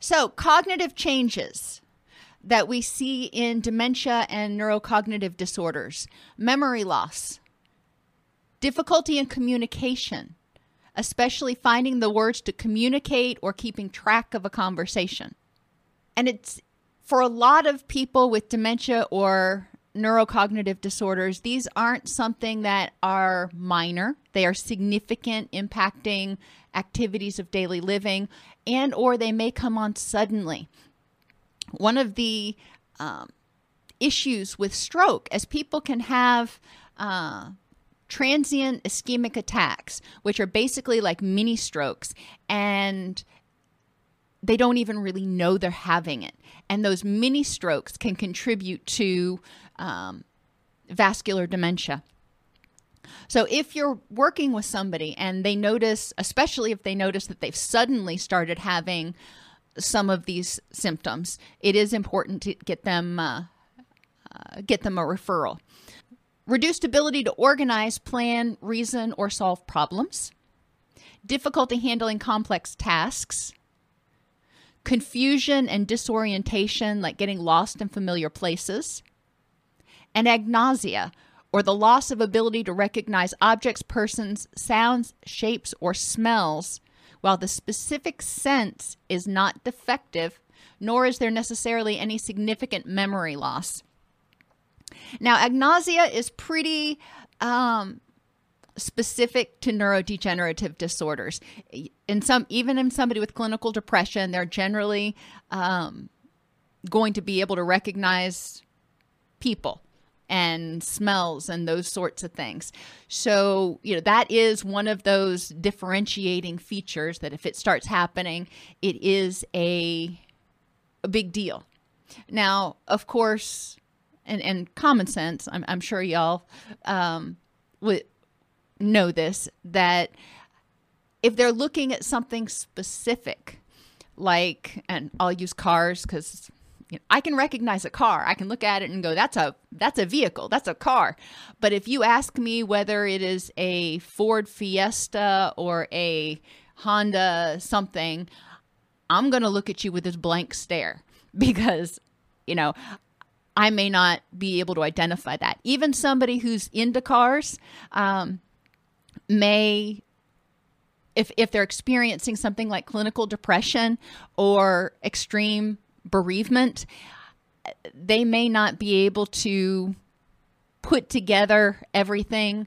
So, cognitive changes that we see in dementia and neurocognitive disorders memory loss, difficulty in communication, especially finding the words to communicate or keeping track of a conversation. And it's for a lot of people with dementia or neurocognitive disorders, these aren't something that are minor. They are significant, impacting activities of daily living, and or they may come on suddenly. One of the um, issues with stroke, as people can have uh, transient ischemic attacks, which are basically like mini strokes, and they don't even really know they're having it. And those mini strokes can contribute to um, vascular dementia. So if you're working with somebody and they notice, especially if they notice that they've suddenly started having some of these symptoms, it is important to get them uh, uh, get them a referral. Reduced ability to organize, plan, reason, or solve problems. Difficulty handling complex tasks. Confusion and disorientation, like getting lost in familiar places and agnosia, or the loss of ability to recognize objects, persons, sounds, shapes, or smells, while the specific sense is not defective, nor is there necessarily any significant memory loss. Now, agnosia is pretty um, specific to neurodegenerative disorders. In some, even in somebody with clinical depression, they're generally um, going to be able to recognize people and smells and those sorts of things. So, you know, that is one of those differentiating features that if it starts happening, it is a, a big deal. Now, of course, and, and common sense, I'm, I'm sure y'all um, would know this, that if they're looking at something specific, like, and I'll use cars because you know, I can recognize a car. I can look at it and go, "That's a that's a vehicle. That's a car." But if you ask me whether it is a Ford Fiesta or a Honda something, I'm going to look at you with this blank stare because, you know, I may not be able to identify that. Even somebody who's into cars um, may if if they're experiencing something like clinical depression or extreme bereavement, they may not be able to put together everything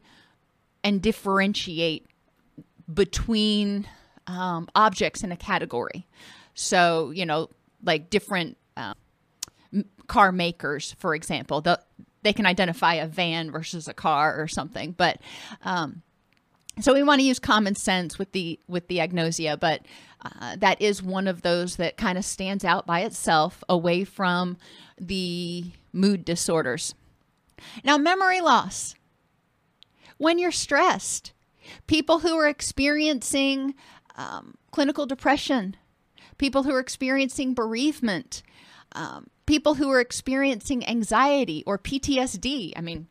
and differentiate between um, objects in a category. So, you know, like different uh, car makers, for example, the, they can identify a van versus a car or something. But um, so we want to use common sense with the with the agnosia, but uh, that is one of those that kind of stands out by itself away from the mood disorders. Now, memory loss. When you're stressed, people who are experiencing um, clinical depression, people who are experiencing bereavement, um, people who are experiencing anxiety or PTSD. I mean,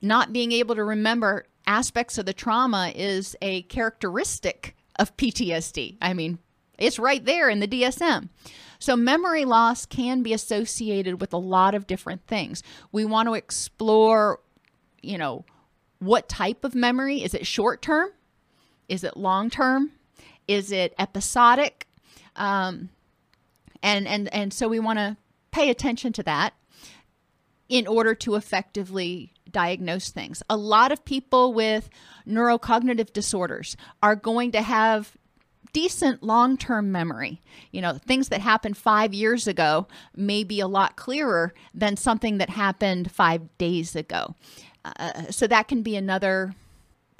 not being able to remember aspects of the trauma is a characteristic of PTSD. I mean, It's right there in the DSM. So, memory loss can be associated with a lot of different things. We want to explore, you know, what type of memory? Is it short term? Is it long term? Is it episodic? Um, and and and so we want to pay attention to that in order to effectively diagnose things. A lot of people with neurocognitive disorders are going to have decent long term memory. You know, things that happened five years ago may be a lot clearer than something that happened five days ago. Uh, so that can be another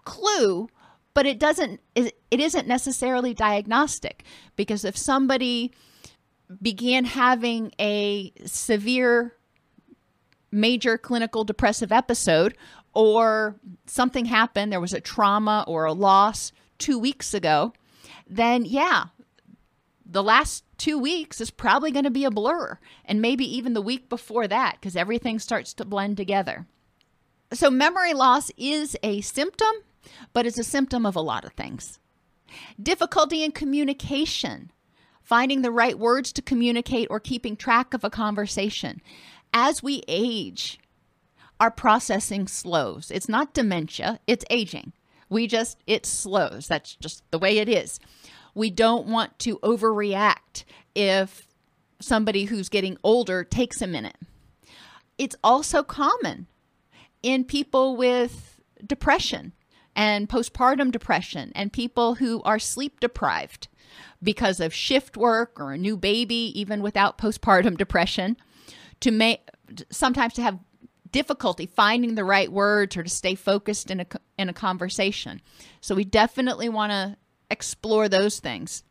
clue but it doesn't it isn't necessarily diagnostic because if somebody began having a severe major clinical depressive episode or something happened there was a trauma or a loss 2 weeks ago then yeah, the last two weeks is probably going to be a blur, and maybe even the week before that, because everything starts to blend together. So, memory loss is a symptom, but it's a symptom of a lot of things. Difficulty in communication, finding the right words to communicate, or keeping track of a conversation. As we age, our processing slows. It's not dementia, it's aging. We just, it slows. That's just the way it is. We don't want to overreact if somebody who's getting older takes a minute. It's also common in people with depression and postpartum depression and people who are sleep deprived because of shift work or a new baby even without postpartum depression to make sometimes to have difficulty finding the right words or to stay focused in a in a conversation. So we definitely want to explore those things.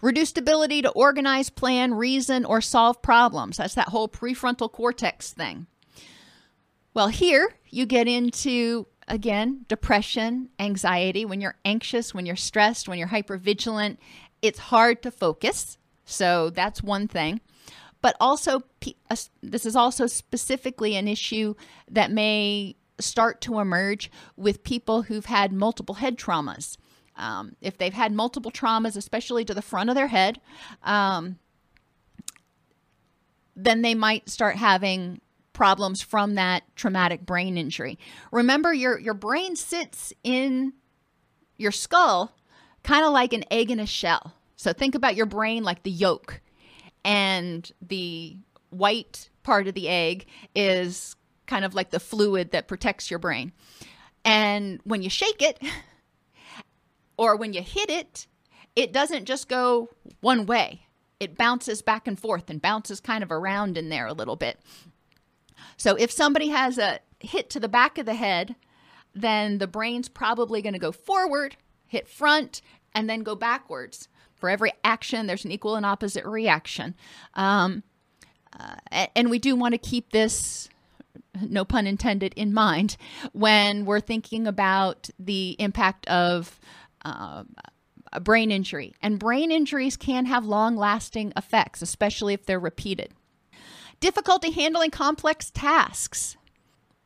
Reduced ability to organize, plan, reason, or solve problems. That's that whole prefrontal cortex thing. Well, here you get into, again, depression, anxiety. When you're anxious, when you're stressed, when you're hypervigilant, it's hard to focus. So that's one thing but also this is also specifically an issue that may start to emerge with people who've had multiple head traumas. Um, if they've had multiple traumas, especially to the front of their head, um, then they might start having problems from that traumatic brain injury. Remember, your your brain sits in your skull, kind of like an egg in a shell. So think about your brain like the yolk and the white part of the egg is kind of like the fluid that protects your brain. And when you shake it or when you hit it, it doesn't just go one way. It bounces back and forth and bounces kind of around in there a little bit. So if somebody has a hit to the back of the head, then the brain's probably going to go forward, hit front, and then go backwards. For every action, there's an equal and opposite reaction. Um, uh, and we do want to keep this, no pun intended, in mind when we're thinking about the impact of uh, a brain injury. And brain injuries can have long lasting effects, especially if they're repeated. Difficulty handling complex tasks.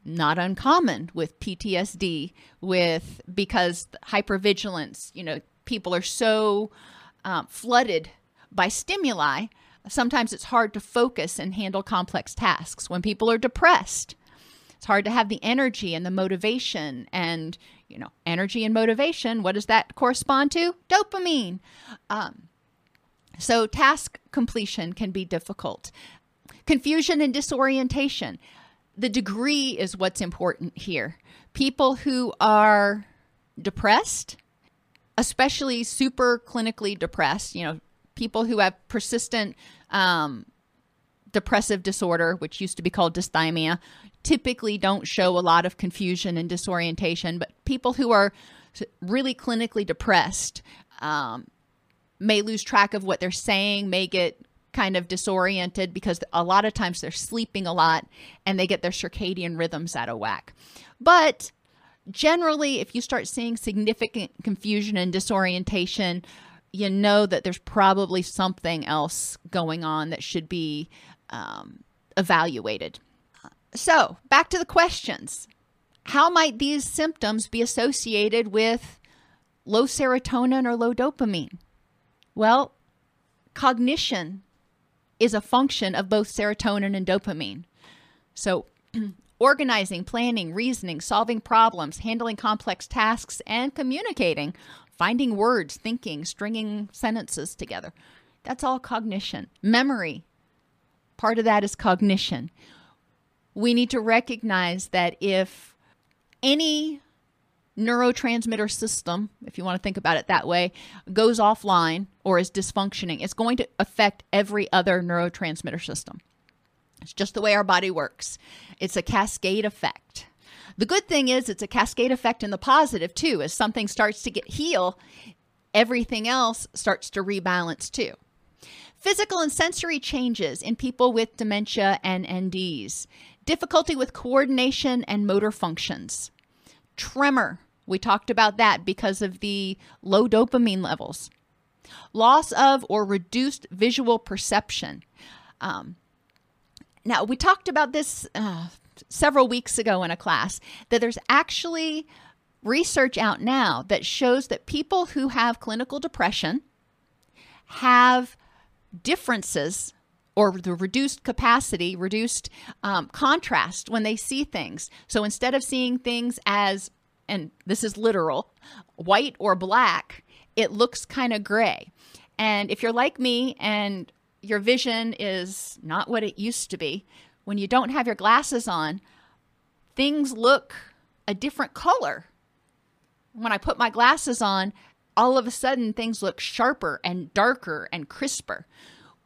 Not uncommon with PTSD, with because hypervigilance, you know, people are so um, flooded by stimuli, sometimes it's hard to focus and handle complex tasks. When people are depressed, it's hard to have the energy and the motivation and you know energy and motivation. What does that correspond to? Dopamine. Um, so task completion can be difficult. Confusion and disorientation. The degree is what's important here. People who are depressed especially super clinically depressed, you know, people who have persistent um, depressive disorder, which used to be called dysthymia, typically don't show a lot of confusion and disorientation. But people who are really clinically depressed um, may lose track of what they're saying, may get kind of disoriented because a lot of times they're sleeping a lot and they get their circadian rhythms out of whack. But generally, if you start seeing significant confusion and disorientation, you know that there's probably something else going on that should be um, evaluated. So, back to the questions. How might these symptoms be associated with low serotonin or low dopamine? Well, cognition is a function of both serotonin and dopamine. So, organizing, planning, reasoning, solving problems, handling complex tasks, and communicating, finding words, thinking, stringing sentences together. That's all cognition. Memory, part of that is cognition. We need to recognize that if any neurotransmitter system, if you want to think about it that way, goes offline or is dysfunctioning, it's going to affect every other neurotransmitter system. It's just the way our body works. It's a cascade effect. The good thing is it's a cascade effect in the positive too. As something starts to get heal, everything else starts to rebalance too. Physical and sensory changes in people with dementia and NDs. Difficulty with coordination and motor functions Tremor, we talked about that because of the low dopamine levels. Loss of or reduced visual perception. Um, now, we talked about this uh, several weeks ago in a class that there's actually research out now that shows that people who have clinical depression have differences or the reduced capacity, reduced um, contrast when they see things. So instead of seeing things as, and this is literal, white or black, it looks kind of gray. And if you're like me and your vision is not what it used to be, when you don't have your glasses on, things look a different color. When I put my glasses on, all of a sudden things look sharper and darker and crisper.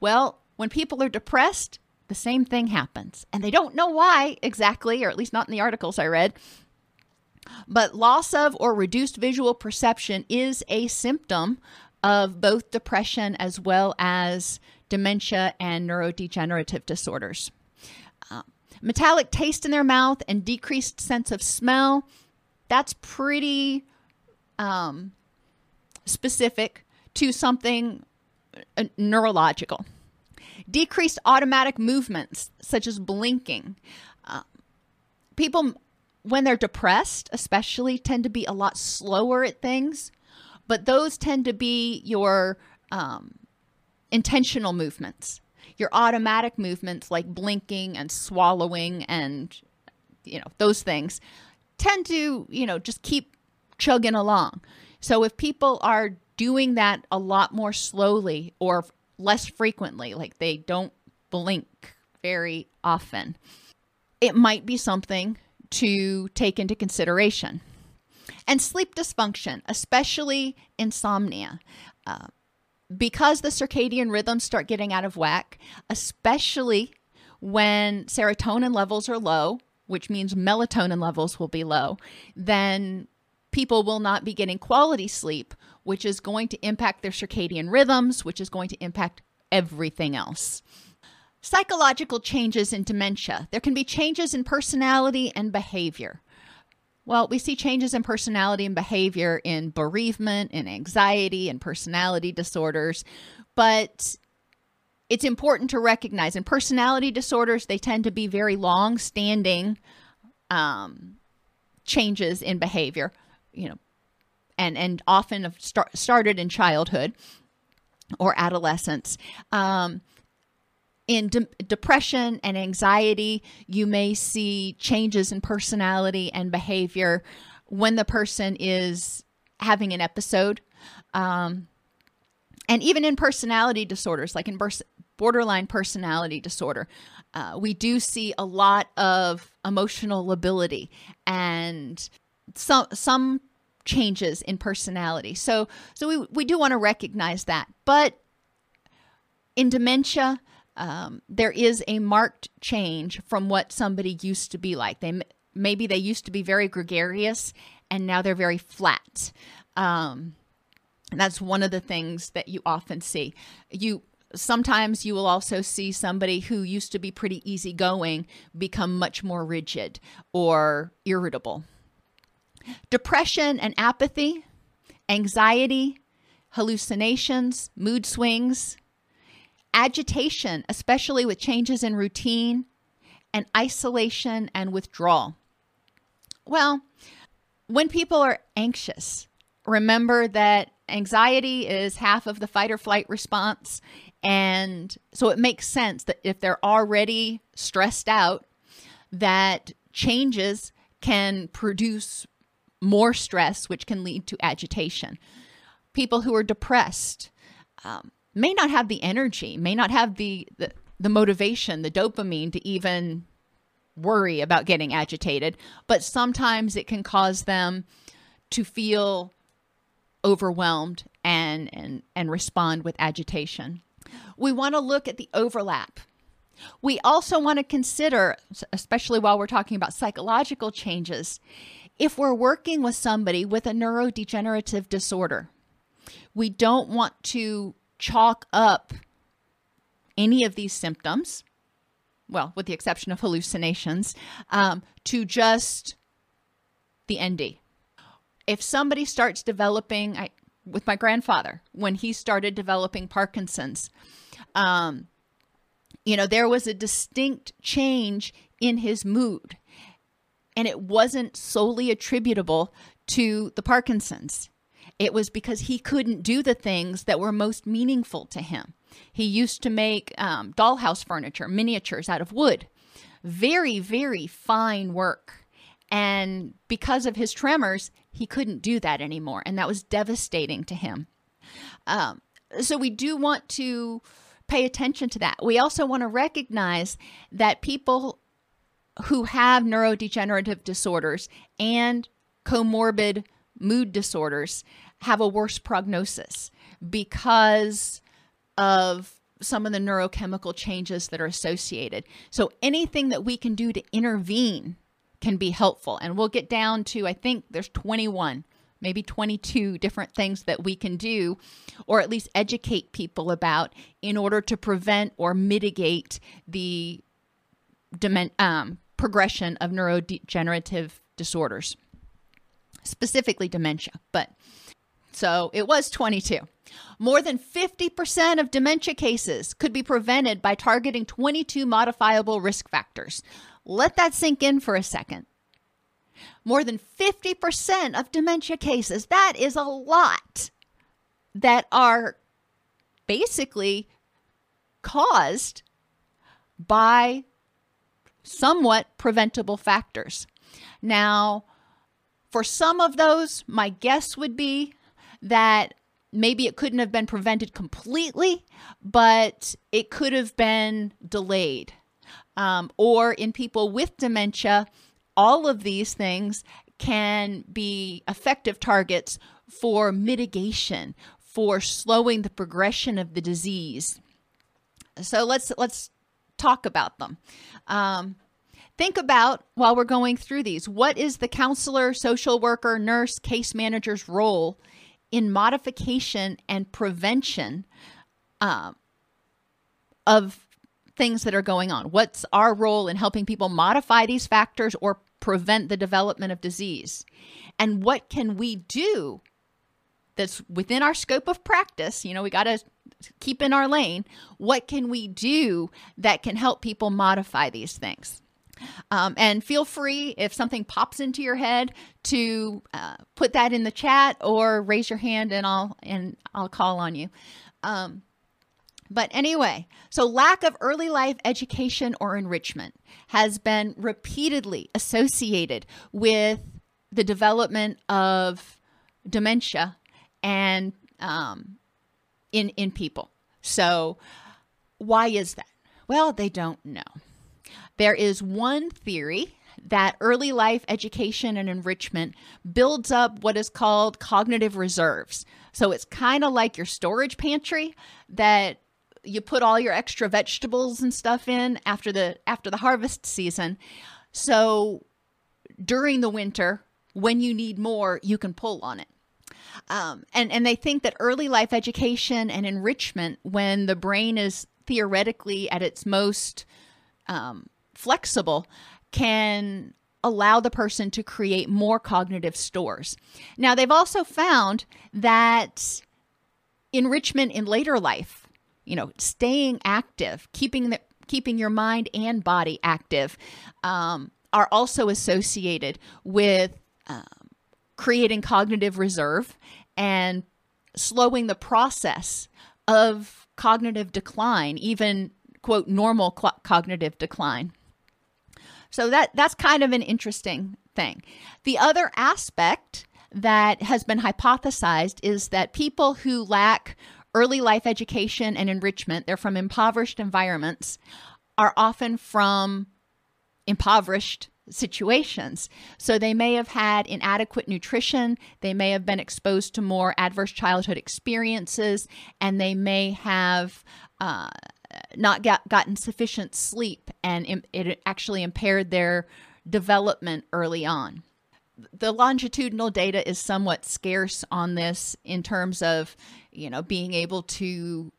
Well, when people are depressed, the same thing happens. And they don't know why exactly, or at least not in the articles I read. But loss of or reduced visual perception is a symptom of both depression as well as dementia and neurodegenerative disorders. Uh, metallic taste in their mouth and decreased sense of smell, that's pretty um, specific to something uh, neurological. Decreased automatic movements, such as blinking. Uh, people, when they're depressed, especially, tend to be a lot slower at things, but those tend to be your um, intentional movements, your automatic movements like blinking and swallowing and, you know, those things tend to, you know, just keep chugging along. So if people are doing that a lot more slowly or less frequently, like they don't blink very often, it might be something to take into consideration. And sleep dysfunction, especially insomnia. Uh, because the circadian rhythms start getting out of whack, especially when serotonin levels are low, which means melatonin levels will be low, then people will not be getting quality sleep, which is going to impact their circadian rhythms, which is going to impact everything else. Psychological changes in dementia. There can be changes in personality and behavior. Well, we see changes in personality and behavior in bereavement, in anxiety, and personality disorders, but it's important to recognize in personality disorders, they tend to be very long standing um, changes in behavior you know, and and often have start, started in childhood or adolescence. Um, in de- depression and anxiety, you may see changes in personality and behavior when the person is having an episode. Um, and even in personality disorders, like in borderline personality disorder, uh, we do see a lot of emotional lability and some some changes in personality. So so we we do want to recognize that. But in dementia, um, there is a marked change from what somebody used to be like. They maybe they used to be very gregarious, and now they're very flat. Um, that's one of the things that you often see. You sometimes you will also see somebody who used to be pretty easygoing become much more rigid or irritable. Depression and apathy, anxiety, hallucinations, mood swings, agitation, especially with changes in routine, and isolation and withdrawal. Well, when people are anxious, remember that anxiety is half of the fight or flight response And so it makes sense that if they're already stressed out, that changes can produce more stress, which can lead to agitation. People who are depressed um, may not have the energy, may not have the, the, the motivation, the dopamine to even worry about getting agitated, but sometimes it can cause them to feel overwhelmed and and and respond with agitation. We want to look at the overlap. We also want to consider especially while we're talking about psychological changes if we're working with somebody with a neurodegenerative disorder. We don't want to chalk up any of these symptoms well, with the exception of hallucinations, um, to just the ND. If somebody starts developing, I, with my grandfather, when he started developing Parkinson's, um, you know, there was a distinct change in his mood. And it wasn't solely attributable to the Parkinson's. It was because he couldn't do the things that were most meaningful to him. He used to make um, dollhouse furniture, miniatures out of wood. Very, very fine work. And because of his tremors, he couldn't do that anymore. And that was devastating to him. Um, so we do want to pay attention to that. We also want to recognize that people who have neurodegenerative disorders and comorbid mood disorders have a worse prognosis because of some of the neurochemical changes that are associated. So anything that we can do to intervene can be helpful. And we'll get down to, I think there's 21, maybe 22 different things that we can do, or at least educate people about in order to prevent or mitigate the um, progression of neurodegenerative disorders, specifically dementia. But so it was 22. More than 50% of dementia cases could be prevented by targeting 22 modifiable risk factors. Let that sink in for a second. More than 50% of dementia cases, that is a lot, that are basically caused by somewhat preventable factors. Now, for some of those, my guess would be that maybe it couldn't have been prevented completely, but it could have been delayed. Um, or in people with dementia, all of these things can be effective targets for mitigation, for slowing the progression of the disease. So let's let's talk about them. Um, think about while we're going through these, what is the counselor, social worker, nurse, case manager's role in modification and prevention uh, of things that are going on. What's our role in helping people modify these factors or prevent the development of disease? And what can we do that's within our scope of practice? You know, we got to keep in our lane. What can we do that can help people modify these things? Um, and feel free if something pops into your head to uh, put that in the chat or raise your hand and I'll and I'll call on you. Um, but anyway, so lack of early life education or enrichment has been repeatedly associated with the development of dementia and um, in in people. So why is that? Well, they don't know. There is one theory that early life education and enrichment builds up what is called cognitive reserves. So it's kind of like your storage pantry that you put all your extra vegetables and stuff in after the after the harvest season. So during the winter, when you need more, you can pull on it. Um, and and they think that early life education and enrichment, when the brain is theoretically at its most um, flexible can allow the person to create more cognitive stores. Now, they've also found that enrichment in later life, you know, staying active, keeping the keeping your mind and body active, um, are also associated with um, creating cognitive reserve and slowing the process of cognitive decline, even quote normal cognitive decline. So that that's kind of an interesting thing. The other aspect that has been hypothesized is that people who lack early life education and enrichment, they're from impoverished environments, are often from impoverished situations. So they may have had inadequate nutrition, they may have been exposed to more adverse childhood experiences, and they may have uh, not got, gotten sufficient sleep, and it actually impaired their development early on. The longitudinal data is somewhat scarce on this in terms of, you know, being able to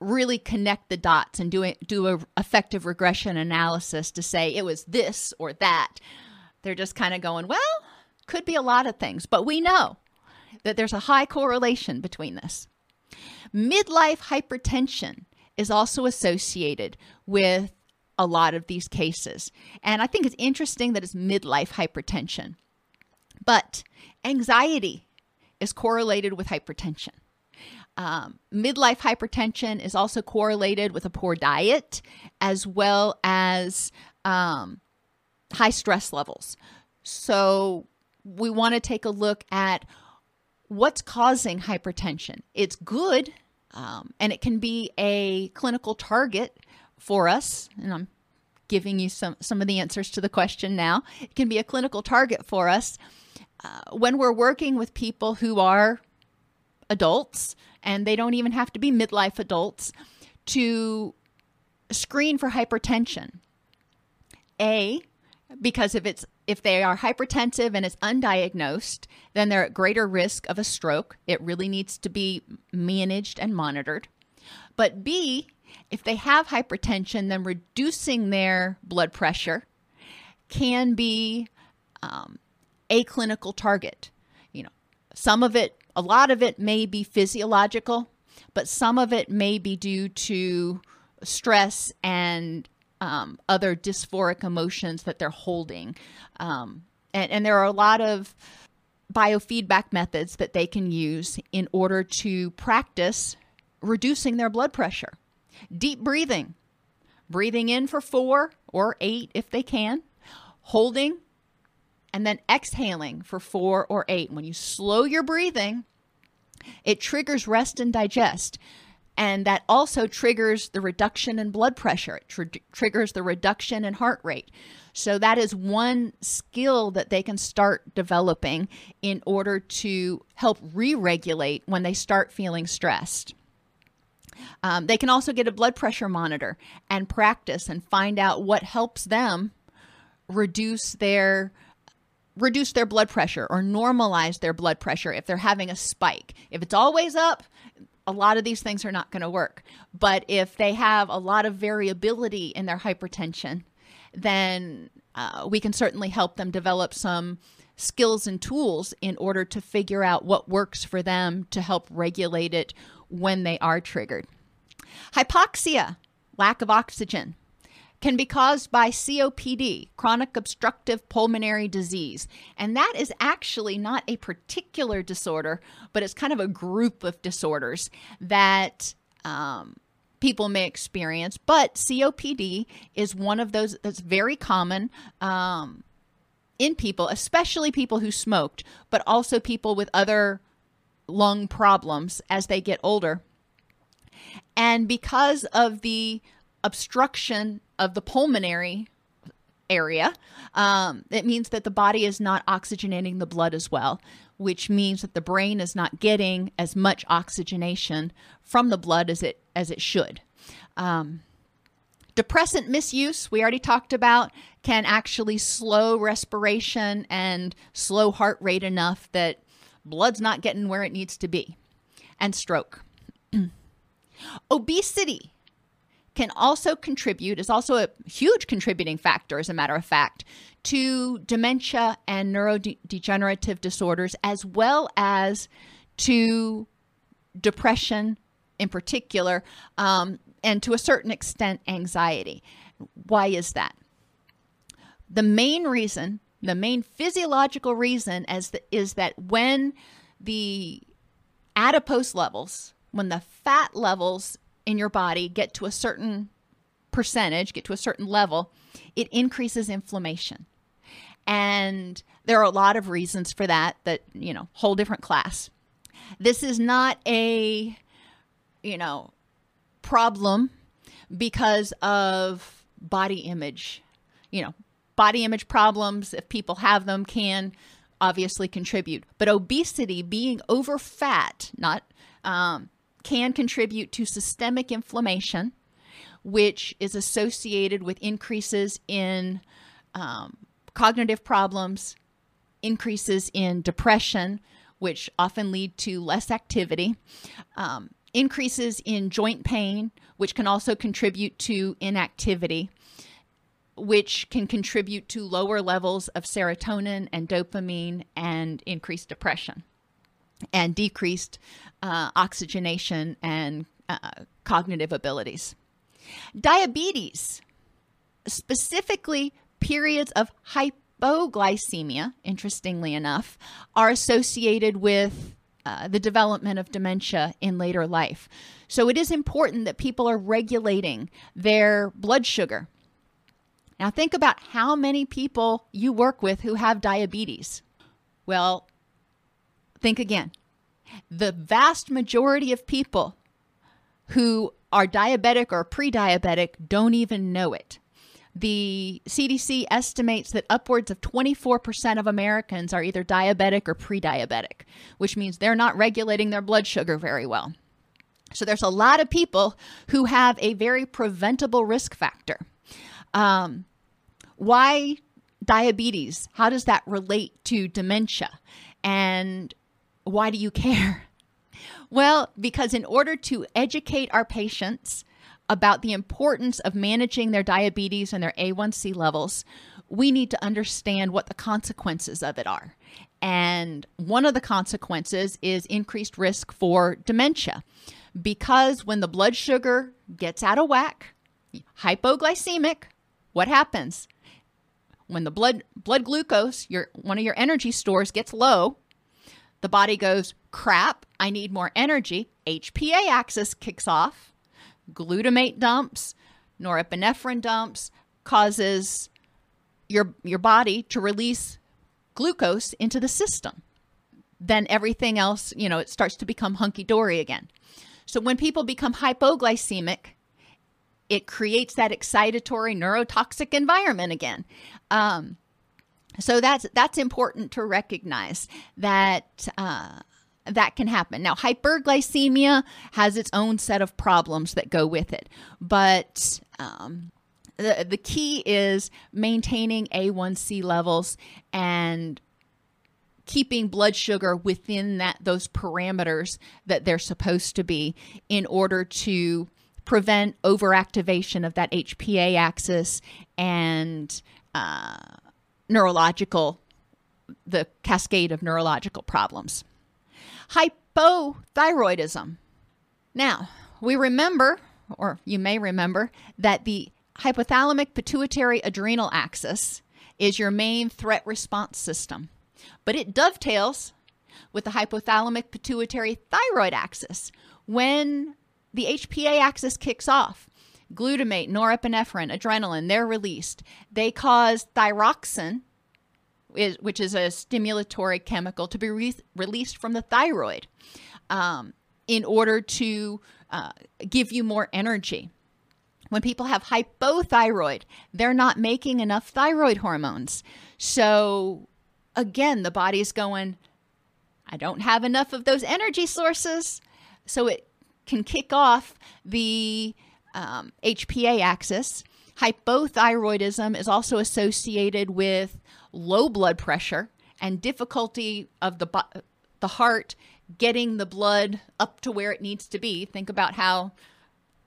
really connect the dots and do a, do a effective regression analysis to say it was this or that. They're just kind of going, well, could be a lot of things, but we know that there's a high correlation between this. Midlife hypertension is also associated with a lot of these cases. And I think it's interesting that it's midlife hypertension. But anxiety is correlated with hypertension. Um, midlife hypertension is also correlated with a poor diet as well as um, high stress levels. So we want to take a look at what's causing hypertension. It's good um, and it can be a clinical target for us. And I'm giving you some, some of the answers to the question now. It can be a clinical target for us uh, when we're working with people who are adults and they don't even have to be midlife adults to screen for hypertension. A, because if it's if they are hypertensive and it's undiagnosed, then they're at greater risk of a stroke. It really needs to be managed and monitored. But B, if they have hypertension, then reducing their blood pressure can be um, a clinical target. You know, some of it a lot of it may be physiological, but some of it may be due to stress and um, other dysphoric emotions that they're holding. Um, and, and there are a lot of biofeedback methods that they can use in order to practice reducing their blood pressure. Deep breathing, breathing in for four or eight if they can, holding and then exhaling for four or eight. When you slow your breathing, it triggers rest and digest. And that also triggers the reduction in blood pressure. It tr- triggers the reduction in heart rate. So, that is one skill that they can start developing in order to help re regulate when they start feeling stressed. Um, they can also get a blood pressure monitor and practice and find out what helps them reduce their reduce their blood pressure or normalize their blood pressure if they're having a spike. If it's always up, a lot of these things are not going to work. But if they have a lot of variability in their hypertension, then uh, we can certainly help them develop some skills and tools in order to figure out what works for them to help regulate it when they are triggered. Hypoxia, lack of oxygen can be caused by COPD, chronic obstructive pulmonary disease. And that is actually not a particular disorder, but it's kind of a group of disorders that um, people may experience. But COPD is one of those that's very common. Um, in people, especially people who smoked, but also people with other lung problems as they get older. And because of the obstruction of the pulmonary area, um, it means that the body is not oxygenating the blood as well, which means that the brain is not getting as much oxygenation from the blood as it as it should. Um, depressant misuse, we already talked about, can actually slow respiration and slow heart rate enough that blood's not getting where it needs to be, and stroke. Obesity can also contribute, is also a huge contributing factor, as a matter of fact, to dementia and neurodegenerative disorders, as well as to depression in particular, um, and to a certain extent, anxiety. Why is that? The main reason, the main physiological reason, is that, is that when the adipose levels, when the fat levels in your body get to a certain percentage, get to a certain level, it increases inflammation. And there are a lot of reasons for that, that, you know, whole different class. This is not a, you know, problem because of body image. You know, body image problems, if people have them, can obviously contribute. But obesity, being over fat, not um, can contribute to systemic inflammation, which is associated with increases in um, cognitive problems, increases in depression, which often lead to less activity, um, increases in joint pain, which can also contribute to inactivity, which can contribute to lower levels of serotonin and dopamine and increased depression and decreased uh, oxygenation and uh, cognitive abilities. Diabetes, specifically periods of hypoglycemia, interestingly enough, are associated with uh, the development of dementia in later life. So it is important that people are regulating their blood sugar. Now, think about how many people you work with who have diabetes. Well, think again. The vast majority of people who are diabetic or pre diabetic don't even know it. The CDC estimates that upwards of 24% of Americans are either diabetic or pre diabetic, which means they're not regulating their blood sugar very well. So there's a lot of people who have a very preventable risk factor. Um, why diabetes? How does that relate to dementia? And why do you care? Well, because in order to educate our patients about the importance of managing their diabetes and their A1C levels, we need to understand what the consequences of it are. And one of the consequences is increased risk for dementia. Because when the blood sugar gets out of whack, hypoglycemic, what happens? When the blood blood glucose, your one of your energy stores gets low, the body goes, "Crap, I need more energy." HPA axis kicks off glutamate dumps, norepinephrine dumps, causes your your body to release glucose into the system. Then everything else, you know, it starts to become hunky dory again. So when people become hypoglycemic, it creates that excitatory neurotoxic environment again. Um, so that's that's important to recognize that uh, that can happen. Now, hyperglycemia has its own set of problems that go with it, but um, the the key is maintaining A1C levels and keeping blood sugar within that those parameters that they're supposed to be in order to prevent overactivation of that HPA axis and uh, neurological the cascade of neurological problems hypothyroidism. Now, we remember, or you may remember, that the hypothalamic pituitary adrenal axis is your main threat response system, but it dovetails with the hypothalamic pituitary thyroid axis. When the HPA axis kicks off, glutamate, norepinephrine, adrenaline, they're released. They cause thyroxin, which is a stimulatory chemical, to be re- released from the thyroid um, in order to uh, give you more energy. When people have hypothyroid, they're not making enough thyroid hormones. So, again, the body's going, I don't have enough of those energy sources. So, it can kick off the um, HPA axis. Hypothyroidism is also associated with low blood pressure and difficulty of the the heart getting the blood up to where it needs to be. Think about how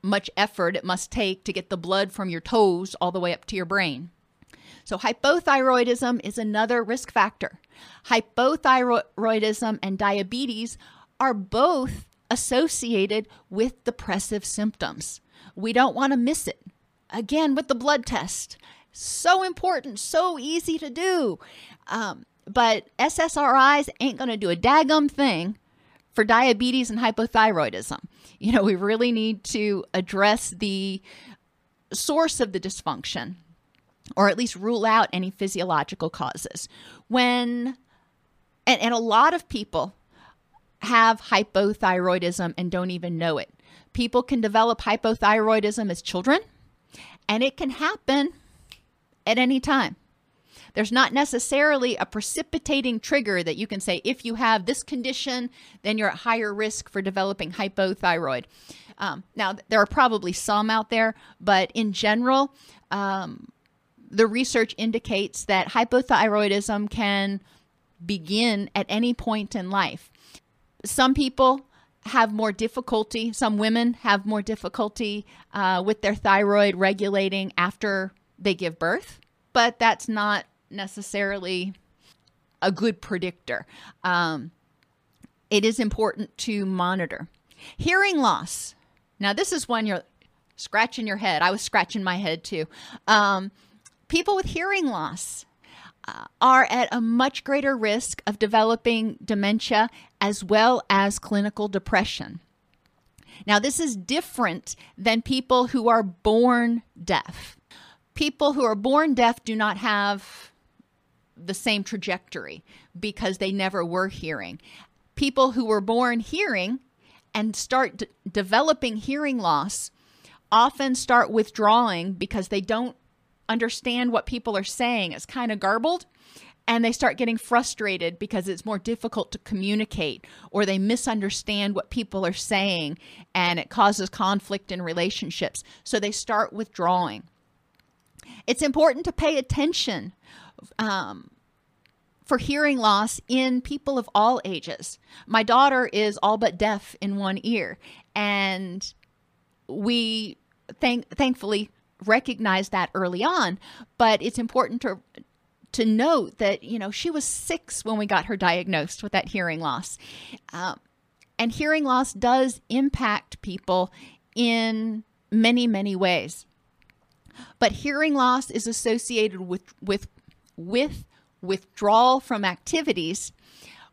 much effort it must take to get the blood from your toes all the way up to your brain. So, hypothyroidism is another risk factor. Hypothyroidism and diabetes are both associated with depressive symptoms. We don't want to miss it. Again, with the blood test, so important, so easy to do. Um, but SSRIs ain't going to do a daggum thing for diabetes and hypothyroidism. You know, we really need to address the source of the dysfunction or at least rule out any physiological causes. When, and, and a lot of people have hypothyroidism and don't even know it. People can develop hypothyroidism as children, and it can happen at any time. There's not necessarily a precipitating trigger that you can say, if you have this condition, then you're at higher risk for developing hypothyroid. Um, now, there are probably some out there, but in general, um, the research indicates that hypothyroidism can begin at any point in life. Some people have more difficulty, some women have more difficulty uh, with their thyroid regulating after they give birth, but that's not necessarily a good predictor. Um, it is important to monitor. Hearing loss. Now, this is when you're scratching your head. I was scratching my head too. Um, people with hearing loss Uh, are at a much greater risk of developing dementia as well as clinical depression. Now, this is different than people who are born deaf. People who are born deaf do not have the same trajectory because they never were hearing. People who were born hearing and start d- developing hearing loss often start withdrawing because they don't understand what people are saying. It's kind of garbled. And they start getting frustrated because it's more difficult to communicate, or they misunderstand what people are saying, and it causes conflict in relationships. So they start withdrawing. It's important to pay attention um, for hearing loss in people of all ages. My daughter is all but deaf in one ear, and we thank thankfully recognize that early on, but it's important to to note that you know she was six when we got her diagnosed with that hearing loss, um, and hearing loss does impact people in many many ways. But hearing loss is associated with with with withdrawal from activities,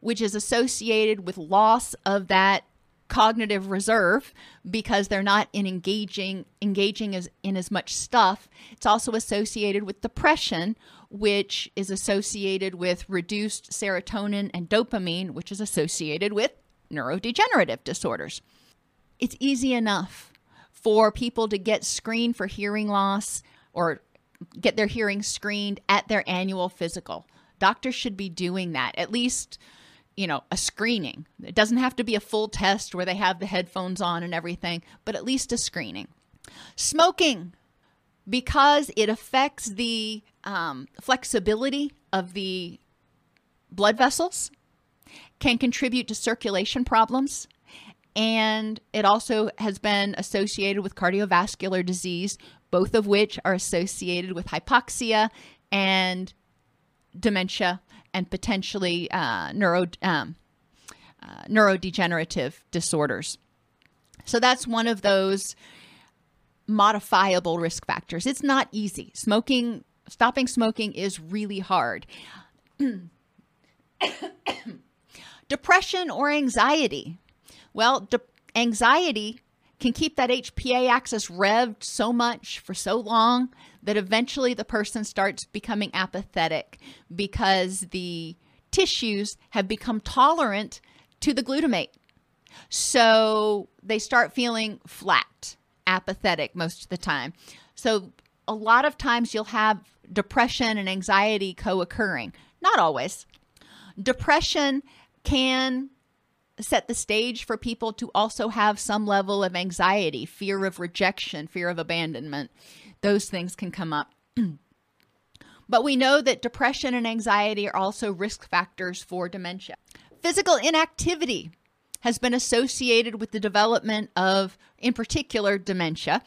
which is associated with loss of that cognitive reserve because they're not in engaging engaging as, in as much stuff. It's also associated with depression, which is associated with reduced serotonin and dopamine, which is associated with neurodegenerative disorders. It's easy enough for people to get screened for hearing loss or get their hearing screened at their annual physical. Doctors should be doing that at least you know, a screening. It doesn't have to be a full test where they have the headphones on and everything, but at least a screening. Smoking, because it affects the um, flexibility of the blood vessels, can contribute to circulation problems. And it also has been associated with cardiovascular disease, both of which are associated with hypoxia and dementia and potentially uh, neuro um, uh, neurodegenerative disorders. So that's one of those modifiable risk factors. It's not easy. Smoking, stopping smoking is really hard. Depression or anxiety. Well, de- anxiety can keep that HPA axis revved so much for so long that eventually the person starts becoming apathetic because the tissues have become tolerant to the glutamate. So they start feeling flat, apathetic most of the time. So a lot of times you'll have depression and anxiety co occurring. Not always. Depression can set the stage for people to also have some level of anxiety, fear of rejection, fear of abandonment. Those things can come up. but we know that depression and anxiety are also risk factors for dementia. Physical inactivity has been associated with the development of, in particular, dementia,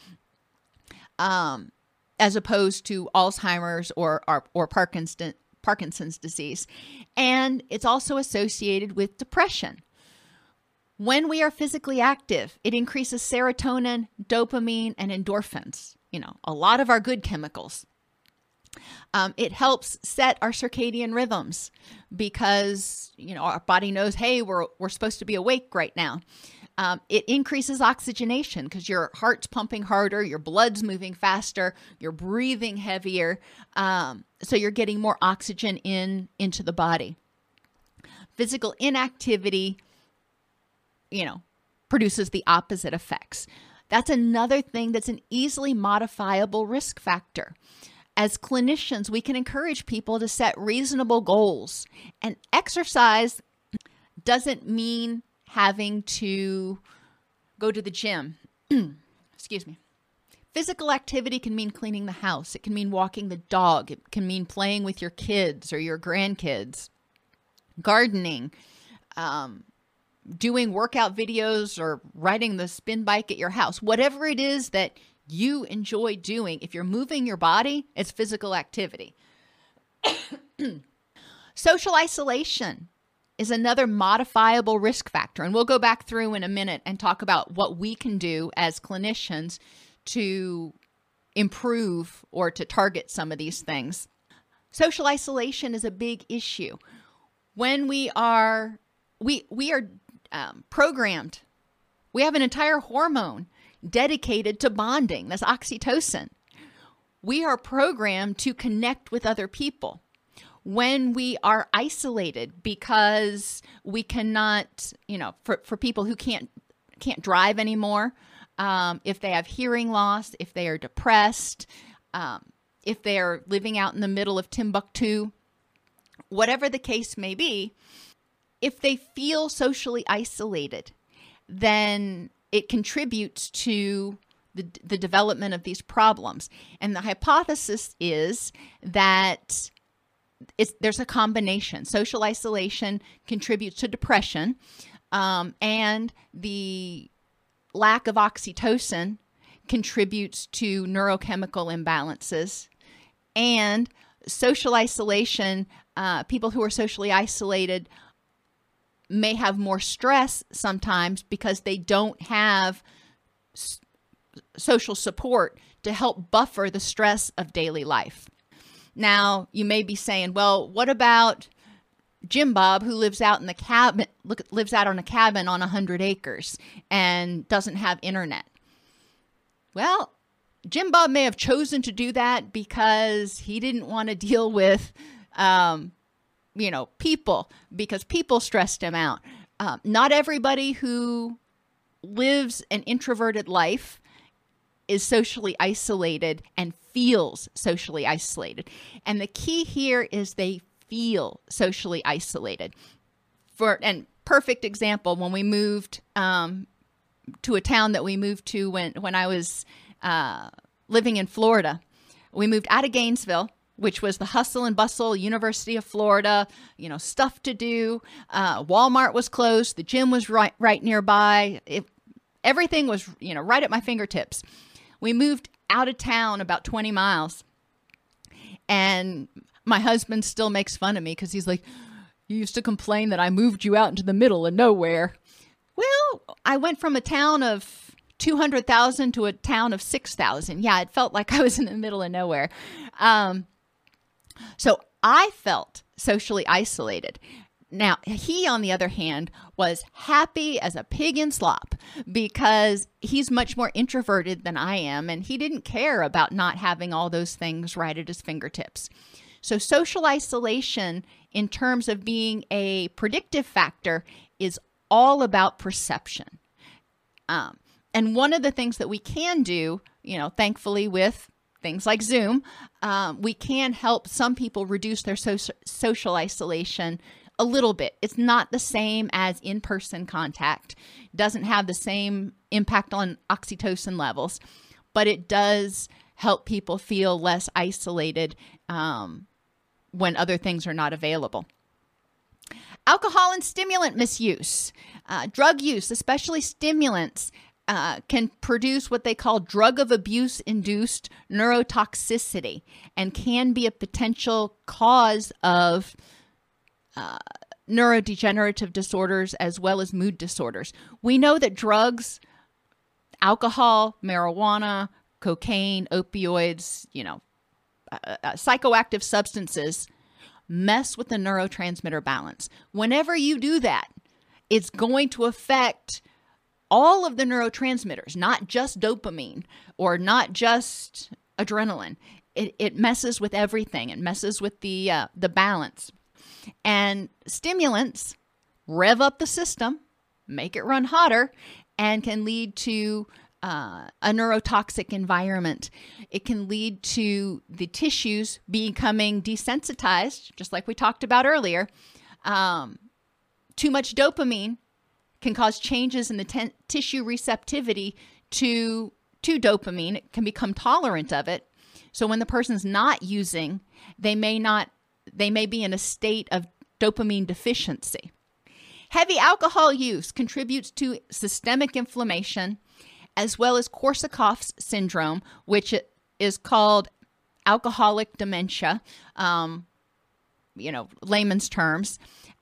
um, as opposed to Alzheimer's or, or, or Parkinson, Parkinson's disease. And it's also associated with depression. When we are physically active, it increases serotonin, dopamine, and endorphins, you know, a lot of our good chemicals. Um, it helps set our circadian rhythms because you know our body knows, hey, we're we're supposed to be awake right now. Um, it increases oxygenation because your heart's pumping harder, your blood's moving faster, you're breathing heavier, um, so you're getting more oxygen in into the body. Physical inactivity, you know, produces the opposite effects. That's another thing that's an easily modifiable risk factor. As clinicians, we can encourage people to set reasonable goals. And exercise doesn't mean having to go to the gym. Excuse me. Physical activity can mean cleaning the house, it can mean walking the dog, it can mean playing with your kids or your grandkids, gardening, um, doing workout videos or riding the spin bike at your house. Whatever it is that you enjoy doing, if you're moving your body, it's physical activity. Social isolation is another modifiable risk factor. And we'll go back through in a minute and talk about what we can do as clinicians to improve or to target some of these things. Social isolation is a big issue. When we are we we are um, programmed, we have an entire hormone dedicated to bonding. That's oxytocin. We are programmed to connect with other people when we are isolated because we cannot, you know, for, for people who can't can't drive anymore, um, if they have hearing loss, if they are depressed, um, if they are living out in the middle of Timbuktu, whatever the case may be, if they feel socially isolated, then it contributes to the, the development of these problems. And the hypothesis is that there's a combination. Social isolation contributes to depression, um, and the lack of oxytocin contributes to neurochemical imbalances. And social isolation, uh, people who are socially isolated may have more stress sometimes because they don't have s- social support to help buffer the stress of daily life. Now, you may be saying, well, what about Jim Bob who lives out in the cabin look, lives out on a cabin on 100 acres and doesn't have internet? Well, Jim Bob may have chosen to do that because he didn't want to deal with um, you know, people because people stressed him out. Um, not everybody who lives an introverted life is socially isolated and feels socially isolated. And the key here is they feel socially isolated. For and perfect example, when we moved um, to a town that we moved to when when I was uh, living in Florida, we moved out of Gainesville which was the hustle and bustle, University of Florida, you know, stuff to do. Uh, Walmart was closed. The gym was right right nearby. It, everything was, you know, right at my fingertips. We moved out of town about 20 miles. And my husband still makes fun of me because he's like, You used to complain that I moved you out into the middle of nowhere. Well, I went from a town of 200,000 to a town of 6,000. Yeah, it felt like I was in the middle of nowhere. Um, so I felt socially isolated. Now, he, on the other hand, was happy as a pig in slop because he's much more introverted than I am, and he didn't care about not having all those things right at his fingertips. So, social isolation, in terms of being a predictive factor, is all about perception. Um, and one of the things that we can do, you know, thankfully with things like Zoom, um, we can help some people reduce their so- social isolation a little bit. It's not the same as in person contact, doesn't have the same impact on oxytocin levels, but it does help people feel less isolated um, when other things are not available. Alcohol and stimulant misuse, uh, drug use, especially stimulants, uh, can produce what they call drug of abuse induced neurotoxicity and can be a potential cause of uh, neurodegenerative disorders as well as mood disorders. We know that drugs, alcohol, marijuana, cocaine, opioids, you know, uh, uh, psychoactive substances mess with the neurotransmitter balance. Whenever you do that, it's going to affect all of the neurotransmitters, not just dopamine or not just adrenaline. It, it messes with everything. It messes with the uh, the balance. And stimulants rev up the system, make it run hotter, and can lead to uh, a neurotoxic environment. It can lead to the tissues becoming desensitized, just like we talked about earlier. Um, too much dopamine can cause changes in the ten- tissue receptivity to to dopamine. It can become tolerant of it. So when the person's not using, they may not they may be in a state of dopamine deficiency. Heavy alcohol use contributes to systemic inflammation as well as Korsakoff's syndrome, which is called alcoholic dementia, um, you know, layman's terms.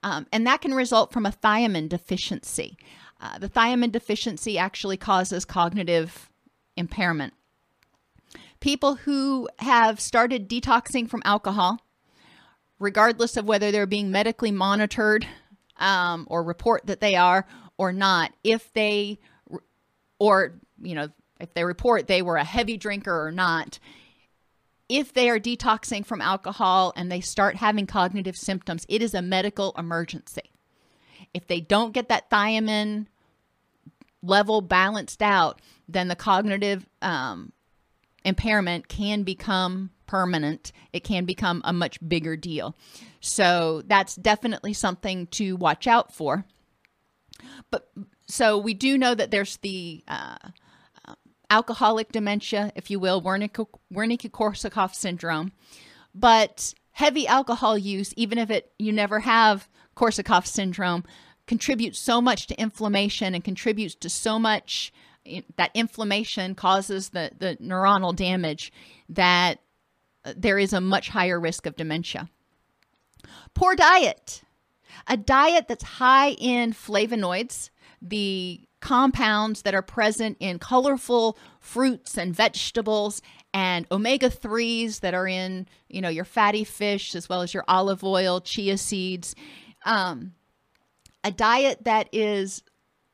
Um, and that can result from a thiamine deficiency. Uh, the thiamine deficiency actually causes cognitive impairment. People who have started detoxing from alcohol, regardless of whether they're being medically monitored um, or report that they are or not, if they or you know, if they report they were a heavy drinker or not, if they are detoxing from alcohol and they start having cognitive symptoms, it is a medical emergency. If they don't get that thiamine level balanced out, then the cognitive um, impairment can become permanent. It can become a much bigger deal. So that's definitely something to watch out for. But so we do know that there's the uh, alcoholic dementia, if you will, Wernicke Korsakoff syndrome. But heavy alcohol use, even if it you never have Korsakoff syndrome, contributes so much to inflammation and contributes to so much that inflammation causes the, the neuronal damage that uh, there is a much higher risk of dementia. Poor diet. A diet that's high in flavonoids, the compounds that are present in colorful fruits and vegetables and omega 3s that are in you know your fatty fish as well as your olive oil chia seeds. Um, a diet that is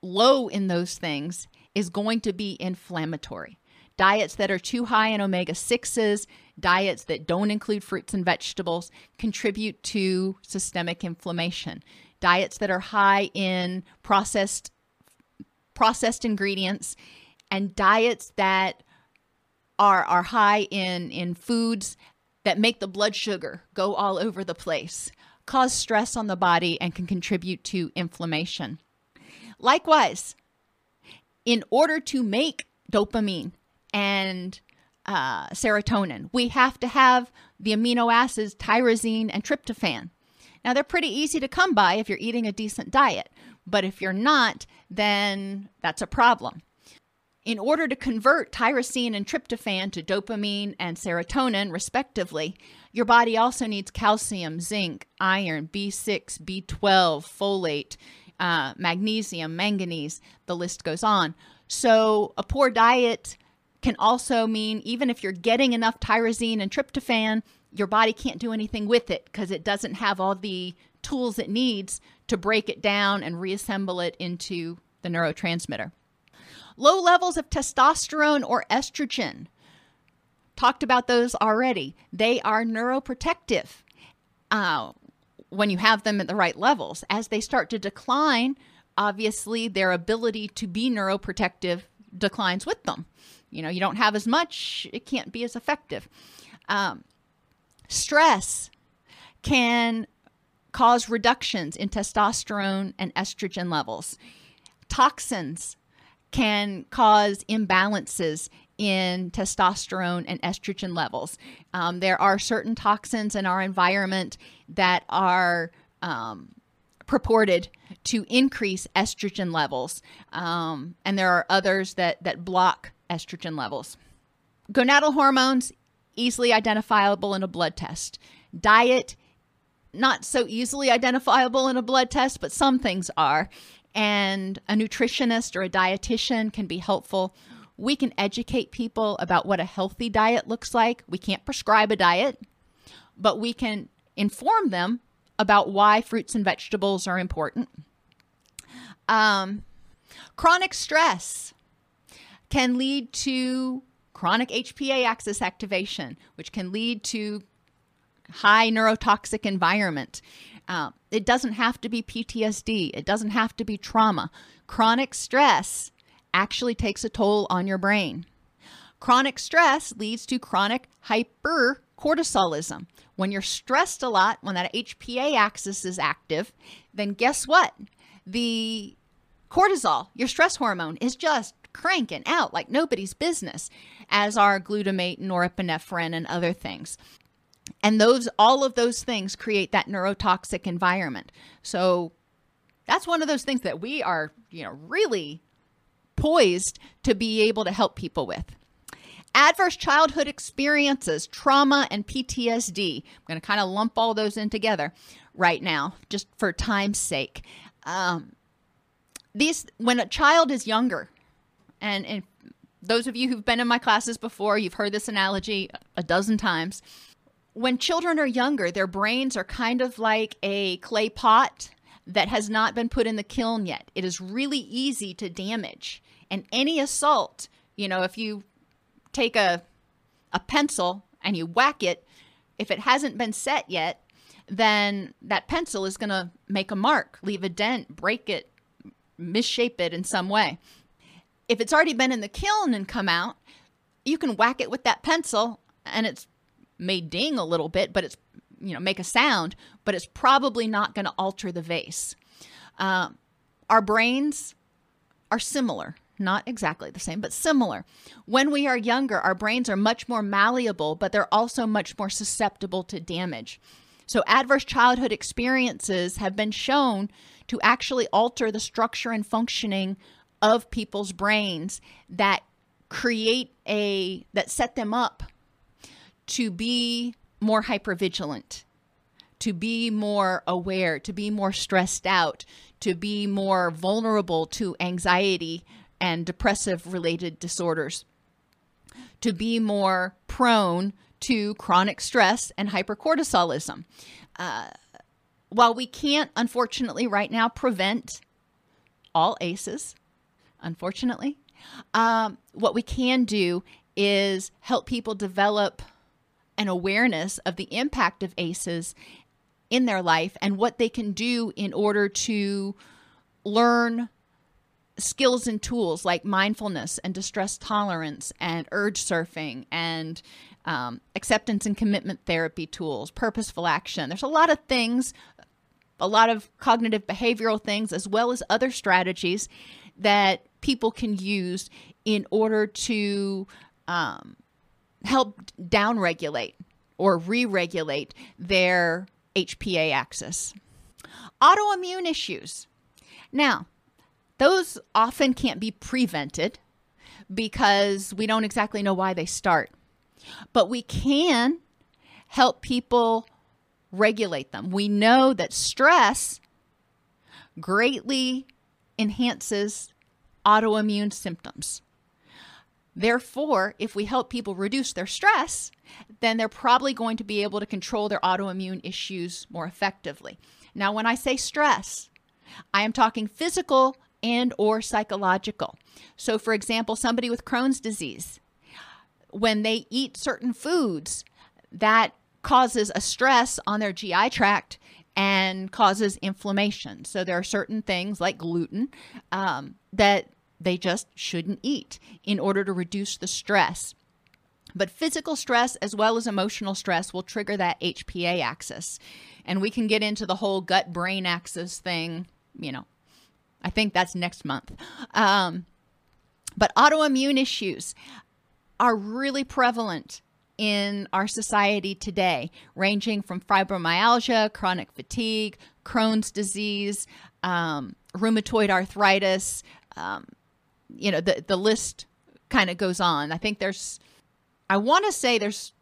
low in those things is going to be inflammatory. Diets that are too high in omega 6s diets that don't include fruits and vegetables contribute to systemic inflammation. Diets that are high in processed processed ingredients and diets that are are high in in foods that make the blood sugar go all over the place cause stress on the body and can contribute to inflammation. Likewise in order to make dopamine and uh, serotonin we have to have the amino acids tyrosine and tryptophan. Now they're pretty easy to come by if you're eating a decent diet but if you're not, then that's a problem. In order to convert tyrosine and tryptophan to dopamine and serotonin, respectively, your body also needs calcium, zinc, iron, B6, B12, folate, uh, magnesium, manganese, the list goes on. So, a poor diet can also mean even if you're getting enough tyrosine and tryptophan, your body can't do anything with it because it doesn't have all the tools it needs to break it down and reassemble it into the neurotransmitter. Low levels of testosterone or estrogen. Talked about those already. They are neuroprotective uh, when you have them at the right levels. As they start to decline, obviously their ability to be neuroprotective declines with them. You know, you don't have as much, it can't be as effective. Um, stress can cause reductions in testosterone and estrogen levels. Toxins can cause imbalances in testosterone and estrogen levels. Um, there are certain toxins in our environment that are um, purported to increase estrogen levels, um, and there are others that, that block estrogen levels. Gonadal hormones, easily identifiable in a blood test. Diet not so easily identifiable in a blood test, but some things are. And a nutritionist or a dietitian can be helpful We can educate people about what a healthy diet looks like. We can't prescribe a diet, but we can inform them about why fruits and vegetables are important. Um, chronic stress can lead to chronic HPA axis activation, which can lead to high neurotoxic environment. Uh, it doesn't have to be PTSD. It doesn't have to be trauma. Chronic stress actually takes a toll on your brain. Chronic stress leads to chronic hypercortisolism. When you're stressed a lot, when that HPA axis is active, then guess what? The cortisol, your stress hormone, is just cranking out like nobody's business, as are glutamate, norepinephrine, and other things. And those all of those things create that neurotoxic environment. So that's one of those things that we are, you know, really poised to be able to help people with. Adverse childhood experiences, trauma, and PTSD. I'm going to kind of lump all those in together right now, just for time's sake. Um, these, when a child is younger, and, and those of you who've been in my classes before, you've heard this analogy a dozen times. When children are younger, their brains are kind of like a clay pot that has not been put in the kiln yet. It is really easy to damage. And any assault, you know, if you take a a pencil and you whack it, if it hasn't been set yet, then that pencil is going to make a mark, leave a dent, break it, misshape it in some way. If it's already been in the kiln and come out, you can whack it with that pencil and it's may ding a little bit, but it's you know make a sound, but it's probably not going to alter the vase. Uh, our brains are similar not exactly the same, but similar. When we are younger, our brains are much more malleable, but they're also much more susceptible to damage. So, adverse childhood experiences have been shown to actually alter the structure and functioning of people's brains that create a, that set them up to be more hypervigilant, to be more aware, to be more stressed out, to be more vulnerable to anxiety and depressive related disorders, to be more prone to chronic stress and hypercortisolism. Uh, while we can't, unfortunately, right now prevent all ACEs, unfortunately, um, what we can do is help people develop an awareness of the impact of ACEs in their life and what they can do in order to learn skills and tools like mindfulness and distress tolerance and urge surfing and um, acceptance and commitment therapy tools, purposeful action. There's a lot of things, a lot of cognitive behavioral things, as well as other strategies that people can use in order to um, help downregulate or re regulate their HPA axis. Autoimmune issues. Now, those often can't be prevented because we don't exactly know why they start. But we can help people regulate them. We know that stress greatly enhances autoimmune symptoms. Therefore, if we help people reduce their stress, then they're probably going to be able to control their autoimmune issues more effectively. Now, when I say stress, I am talking physical and or psychological. So for example, somebody with Crohn's disease, when they eat certain foods, that causes a stress on their GI tract and causes inflammation. So there are certain things like gluten um, that they just shouldn't eat in order to reduce the stress. But physical stress as well as emotional stress will trigger that HPA axis. And we can get into the whole gut brain axis thing, you know, I think that's next month. Um, but autoimmune issues are really prevalent in our society today, ranging from fibromyalgia, chronic fatigue, Crohn's disease, um, rheumatoid arthritis. Um, you know, the, the list kind of goes on. I think there's, I want to say there's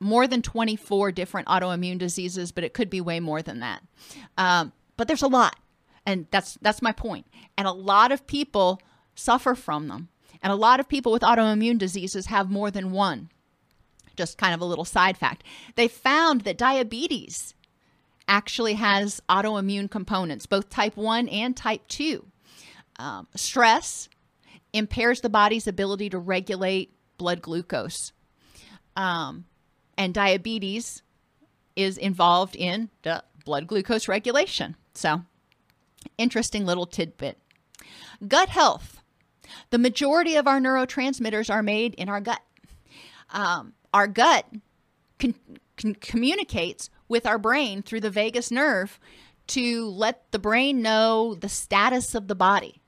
more than 24 different autoimmune diseases, but it could be way more than that. Um, but there's a lot and that's that's my point and a lot of people suffer from them And a lot of people with autoimmune diseases have more than one. Just kind of a little side fact. They found that diabetes actually has autoimmune components, both type 1 and type 2. Um, stress impairs the body's ability to regulate blood glucose. Um, and diabetes is involved in the blood glucose regulation. So, interesting little tidbit. Gut health. The majority of our neurotransmitters are made in our gut. Um, our gut con- con- communicates with our brain through the vagus nerve to let the brain know the status of the body.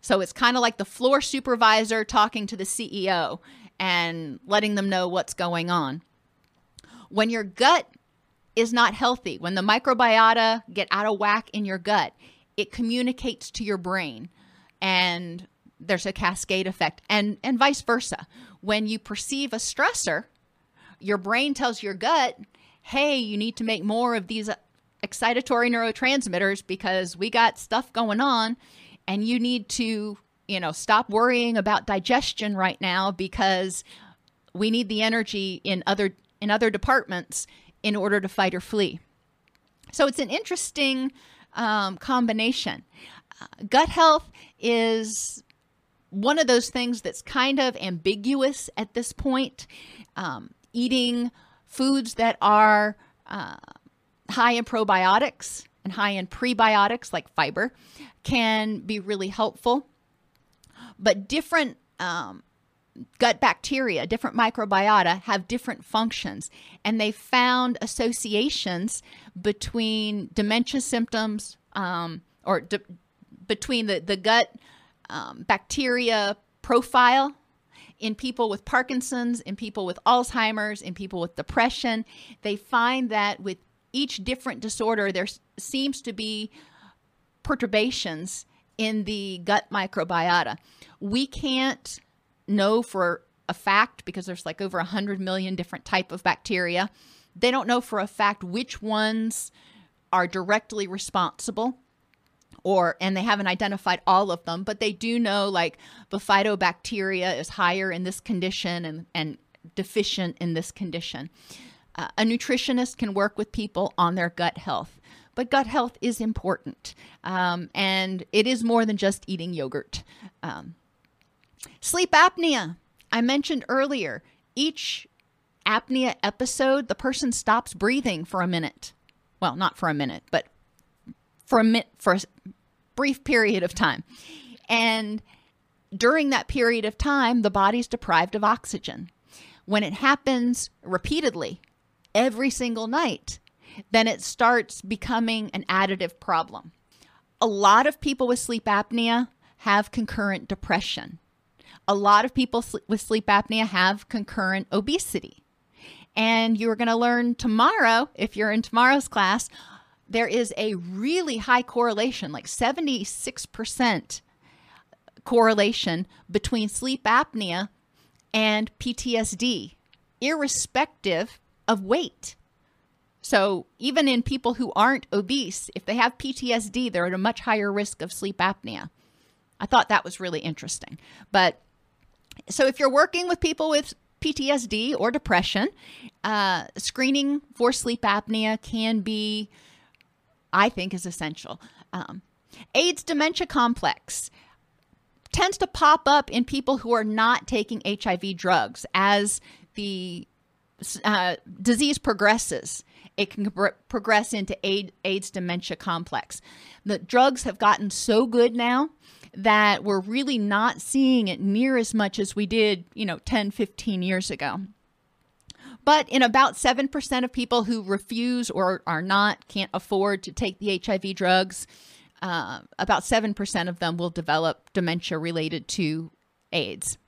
So it's kind of like the floor supervisor talking to the CEO and letting them know what's going on. When your gut is not healthy, when the microbiota get out of whack in your gut, it communicates to your brain and there's a cascade effect and and vice versa. When you perceive a stressor, your brain tells your gut, "Hey, you need to make more of these excitatory neurotransmitters because we got stuff going on and you need to, you know, stop worrying about digestion right now because we need the energy in other in other departments in order to fight or flee." So it's an interesting um, combination. Uh, gut health is one of those things that's kind of ambiguous at this point. Um, eating foods that are uh, high in probiotics and high in prebiotics, like fiber, can be really helpful. But different um, gut bacteria, different microbiota have different functions, and they found associations between dementia symptoms um, or de- between the, the gut um, bacteria profile in people with Parkinson's, in people with Alzheimer's, in people with depression. They find that with each different disorder, there seems to be perturbations in the gut microbiota. We can't know for a fact because there's like over 100 million different type of bacteria. They don't know for a fact which ones are directly responsible or and they haven't identified all of them, but they do know like bifidobacteria is higher in this condition and, and deficient in this condition. Uh, a nutritionist can work with people on their gut health, but gut health is important, um, and it is more than just eating yogurt. Um, sleep apnea. I mentioned earlier, each apnea episode, the person stops breathing for a minute. Well, not for a minute, but for a minute for a brief period of time. And during that period of time, the body's deprived of oxygen. When it happens repeatedly, every single night, then it starts becoming an additive problem. A lot of people with sleep apnea have concurrent depression. A lot of people with sleep apnea have concurrent obesity. And you're going to learn tomorrow, if you're in tomorrow's class, there is a really high correlation, like 76% correlation between sleep apnea and PTSD, irrespective of weight. So, even in people who aren't obese, if they have PTSD, they're at a much higher risk of sleep apnea. I thought that was really interesting. But so, if you're working with people with PTSD or depression, uh, screening for sleep apnea can be I think is essential. Um, AIDS dementia complex tends to pop up in people who are not taking HIV drugs as the uh, disease progresses. It can pr- progress into AIDS dementia complex. The drugs have gotten so good now that we're really not seeing it near as much as we did, you know, 10, 15 years ago. But in about 7% of people who refuse or are not, can't afford to take the HIV drugs, uh, about 7% of them will develop dementia related to AIDS.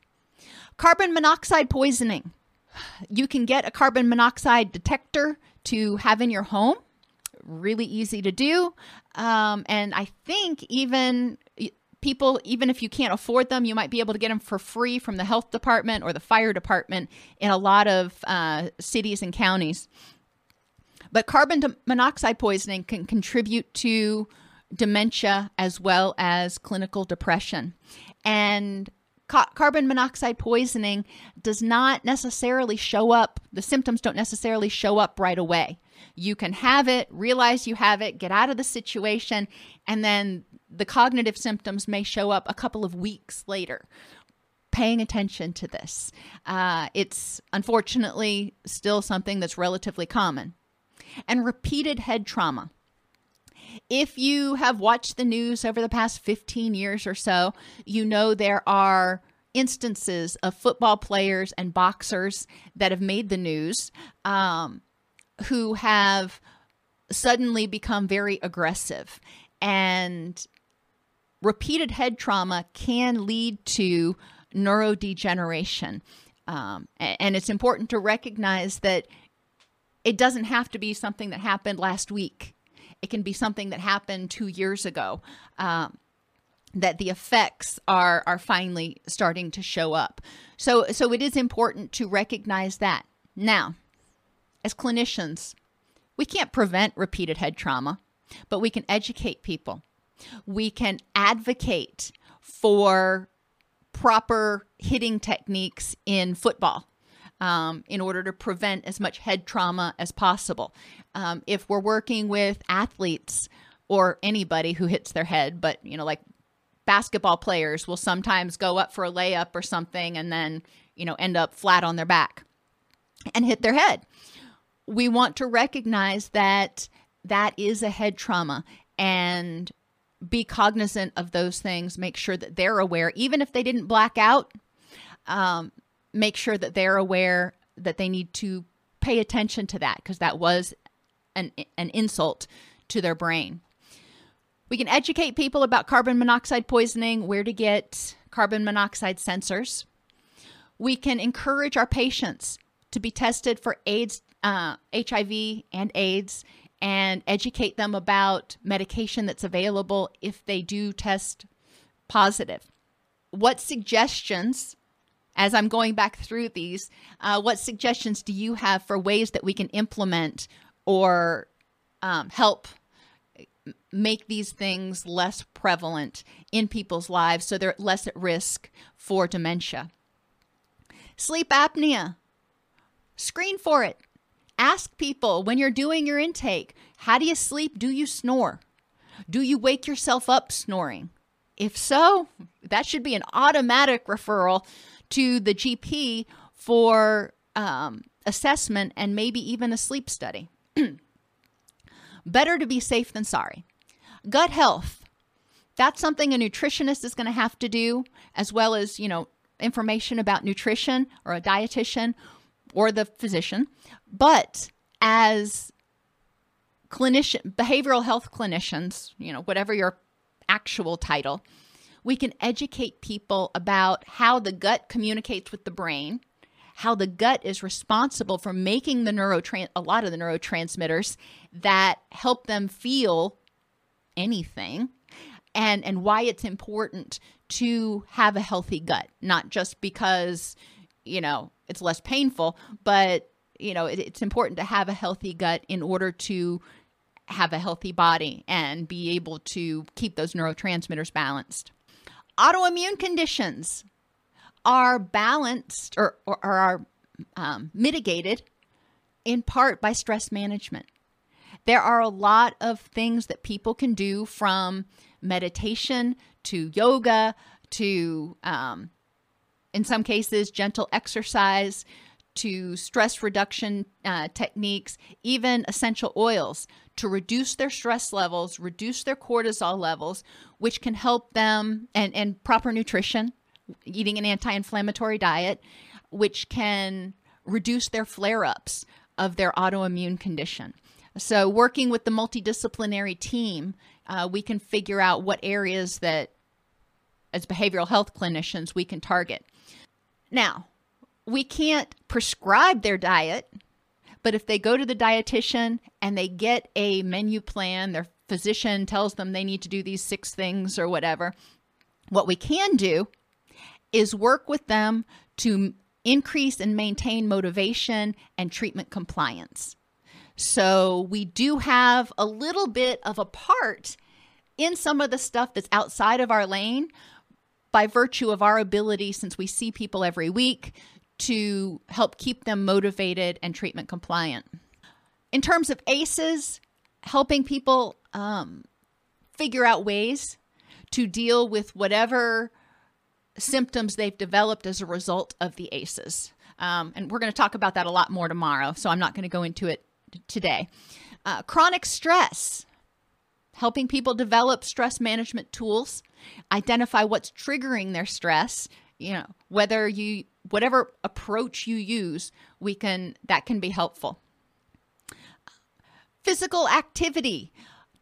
Carbon monoxide poisoning. You can get a carbon monoxide detector to have in your home. Really easy to do. Um, and I think even people, even if you can't afford them, you might be able to get them for free from the health department or the fire department in a lot of uh, cities and counties. But carbon monoxide poisoning can contribute to dementia as well as clinical depression. And ca- carbon monoxide poisoning does not necessarily show up, the symptoms don't necessarily show up right away. You can have it, realize you have it, get out of the situation, and then the cognitive symptoms may show up a couple of weeks later. Paying attention to this. Uh, it's unfortunately still something that's relatively common. And repeated head trauma. If you have watched the news over the past 15 years or so, you know there are instances of football players and boxers that have made the news um, who have suddenly become very aggressive. And repeated head trauma can lead to neurodegeneration. Um, and it's important to recognize that it doesn't have to be something that happened last week. It can be something that happened two years ago. Um, that the effects are are finally starting to show up. So so it is important to recognize that. Now, as clinicians, we can't prevent repeated head trauma, but we can educate people. We can advocate for proper hitting techniques in football um, in order to prevent as much head trauma as possible. Um, if we're working with athletes or anybody who hits their head, but you know, like basketball players will sometimes go up for a layup or something and then, you know, end up flat on their back and hit their head. We want to recognize that that is a head trauma and be cognizant of those things, make sure that they're aware, even if they didn't black out, um, make sure that they're aware that they need to pay attention to that because that was an, an insult to their brain. We can educate people about carbon monoxide poisoning, where to get carbon monoxide sensors. We can encourage our patients to be tested for AIDS, uh, HIV, and AIDS, and educate them about medication that's available if they do test positive. What suggestions as I'm going back through these, uh, what suggestions do you have for ways that we can implement or um, help make these things less prevalent in people's lives so they're less at risk for dementia? Sleep apnea, screen for it. Ask people when you're doing your intake how do you sleep? Do you snore? Do you wake yourself up snoring? If so, that should be an automatic referral to the GP for um, assessment and maybe even a sleep study. Better to be safe than sorry. Gut health. That's something a nutritionist is going to have to do, as well as, you know, information about nutrition or a dietitian or the physician. But as clinician, behavioral health clinicians, you know, whatever your actual title, we can educate people about how the gut communicates with the brain, how the gut is responsible for making the neurotrans a lot of the neurotransmitters that help them feel anything and and why it's important to have a healthy gut not just because you know it's less painful but you know it, it's important to have a healthy gut in order to have a healthy body and be able to keep those neurotransmitters balanced autoimmune conditions are balanced or, or, or are um, mitigated in part by stress management. There are a lot of things that people can do from meditation to yoga to, um, in some cases, gentle exercise to stress reduction uh, techniques, even essential oils to reduce their stress levels, reduce their cortisol levels, which can help them, and, and proper nutrition, eating an anti inflammatory diet, which can reduce their flare ups of their autoimmune condition. So, working with the multidisciplinary team, uh, we can figure out what areas that, as behavioral health clinicians, we can target. Now, we can't prescribe their diet, but if they go to the dietitian and they get a menu plan, their physician tells them they need to do these six things or whatever, what we can do is work with them to increase and maintain motivation and treatment compliance. So we do have a little bit of a part in some of the stuff that's outside of our lane, by virtue of our ability, since we see people every week, to help keep them motivated and treatment compliant. In terms of ACEs, helping people um, figure out ways to deal with whatever symptoms they've developed as a result of the ACEs. Um, and we're going to talk about that a lot more tomorrow, so I'm not going to go into it today. Uh, chronic stress, helping people develop stress management tools, identify what's triggering their stress, you know, whether you whatever approach you use, we can that can be helpful. Physical activity.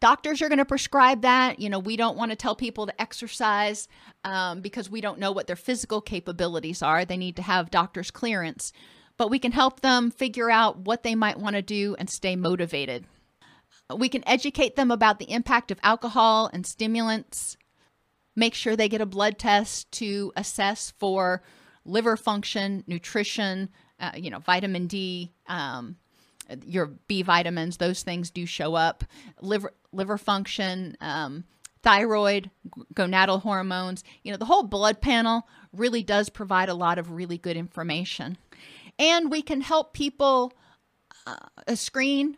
Doctors are going to prescribe that. You know, we don't want to tell people to exercise um, because we don't know what their physical capabilities are. They need to have doctor's clearance, but we can help them figure out what they might want to do and stay motivated. We can educate them about the impact of alcohol and stimulants, make sure they get a blood test to assess for liver function, nutrition, uh, you know, vitamin D, um, your B vitamins, those things do show up. Liver liver function, um, thyroid, gonadal hormones. You know, the whole blood panel really does provide a lot of really good information, and we can help people uh, screen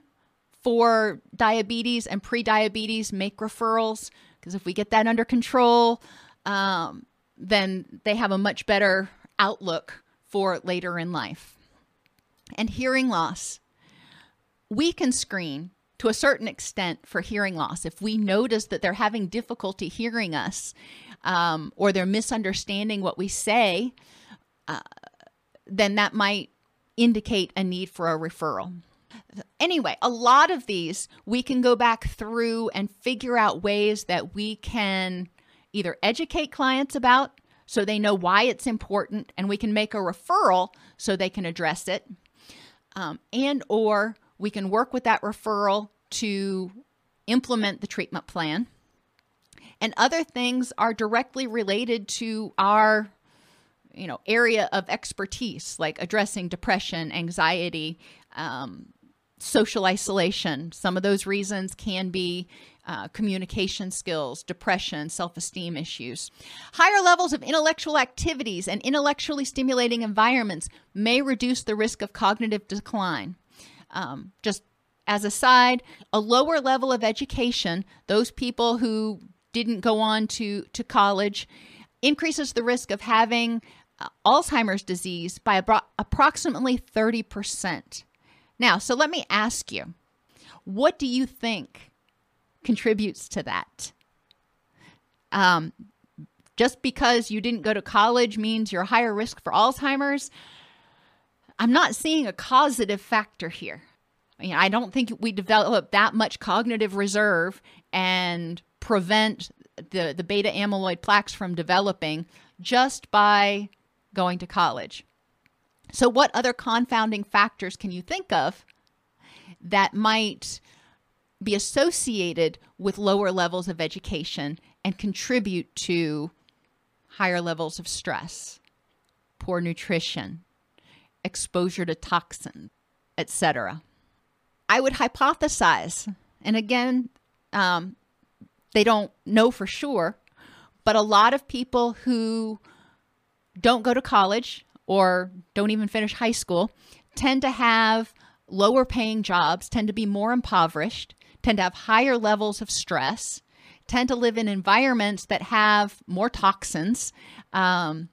for diabetes and pre-diabetes. Make referrals because if we get that under control, um, then they have a much better outlook for later in life. And hearing loss we can screen to a certain extent for hearing loss. If we notice that they're having difficulty hearing us um, or they're misunderstanding what we say, uh, then that might indicate a need for a referral. Anyway, a lot of these we can go back through and figure out ways that we can either educate clients about so they know why it's important and we can make a referral so they can address it um, and or we can work with that referral to implement the treatment plan. And other things are directly related to our you know area of expertise like addressing depression anxiety um, social isolation. Some of those reasons can be uh, communication skills depression self-esteem issues. Higher levels of intellectual activities and intellectually stimulating environments may reduce the risk of cognitive decline. Um, just as a side, a lower level of education, those people who didn't go on to, to college, increases the risk of having uh, Alzheimer's disease by abro- approximately 30%. Now, so let me ask you, what do you think contributes to that? Um, just because you didn't go to college means you're higher risk for Alzheimer's. I'm not seeing a causative factor here. I, mean, I don't think we develop that much cognitive reserve and prevent the, the beta amyloid plaques from developing just by going to college. So, what other confounding factors can you think of that might be associated with lower levels of education and contribute to higher levels of stress, poor nutrition, exposure to toxins, etc. I would hypothesize, and again, um, they don't know for sure, but a lot of people who don't go to college or don't even finish high school tend to have lower paying jobs, tend to be more impoverished, tend to have higher levels of stress, tend to live in environments that have more toxins. Um,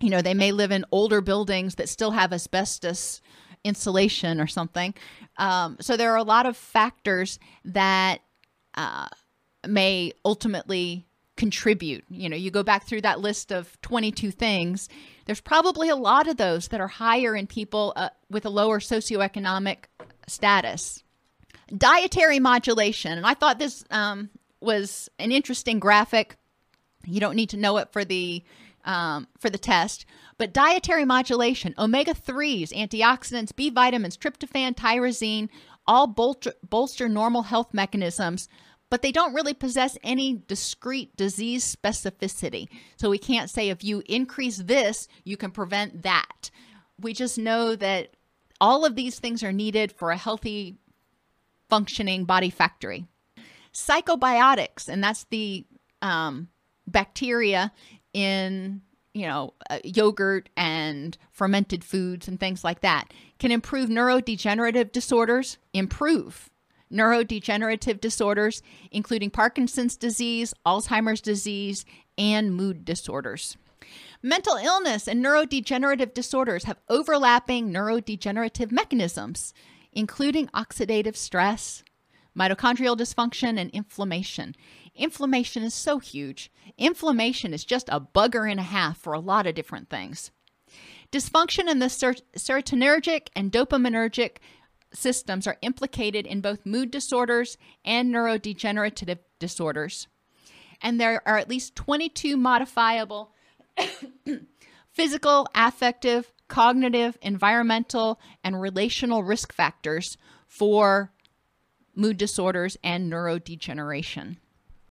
you know, they may live in older buildings that still have asbestos insulation or something. Um, so there are a lot of factors that uh, may ultimately contribute. You know, you go back through that list of 22 things, there's probably a lot of those that are higher in people uh, with a lower socioeconomic status. Dietary modulation, and I thought this um, was an interesting graphic. You don't need to know it for the um, for the test. But dietary modulation, omega 3s, antioxidants, B vitamins, tryptophan, tyrosine, all bolster, bolster normal health mechanisms, but they don't really possess any discrete disease specificity. So we can't say if you increase this, you can prevent that. We just know that all of these things are needed for a healthy, functioning body factory. Psychobiotics, and that's the um, bacteria in you know, uh, yogurt and fermented foods and things like that can improve neurodegenerative disorders, improve neurodegenerative disorders, including Parkinson's disease, Alzheimer's disease, and mood disorders. Mental illness and neurodegenerative disorders have overlapping neurodegenerative mechanisms, including oxidative stress, mitochondrial dysfunction, and inflammation. Inflammation is so huge. Inflammation is just a bugger and a half for a lot of different things. Dysfunction in the ser- serotonergic and dopaminergic systems are implicated in both mood disorders and neurodegenerative disorders. And there are at least 22 modifiable physical, affective, cognitive, environmental, and relational risk factors for mood disorders and neurodegeneration.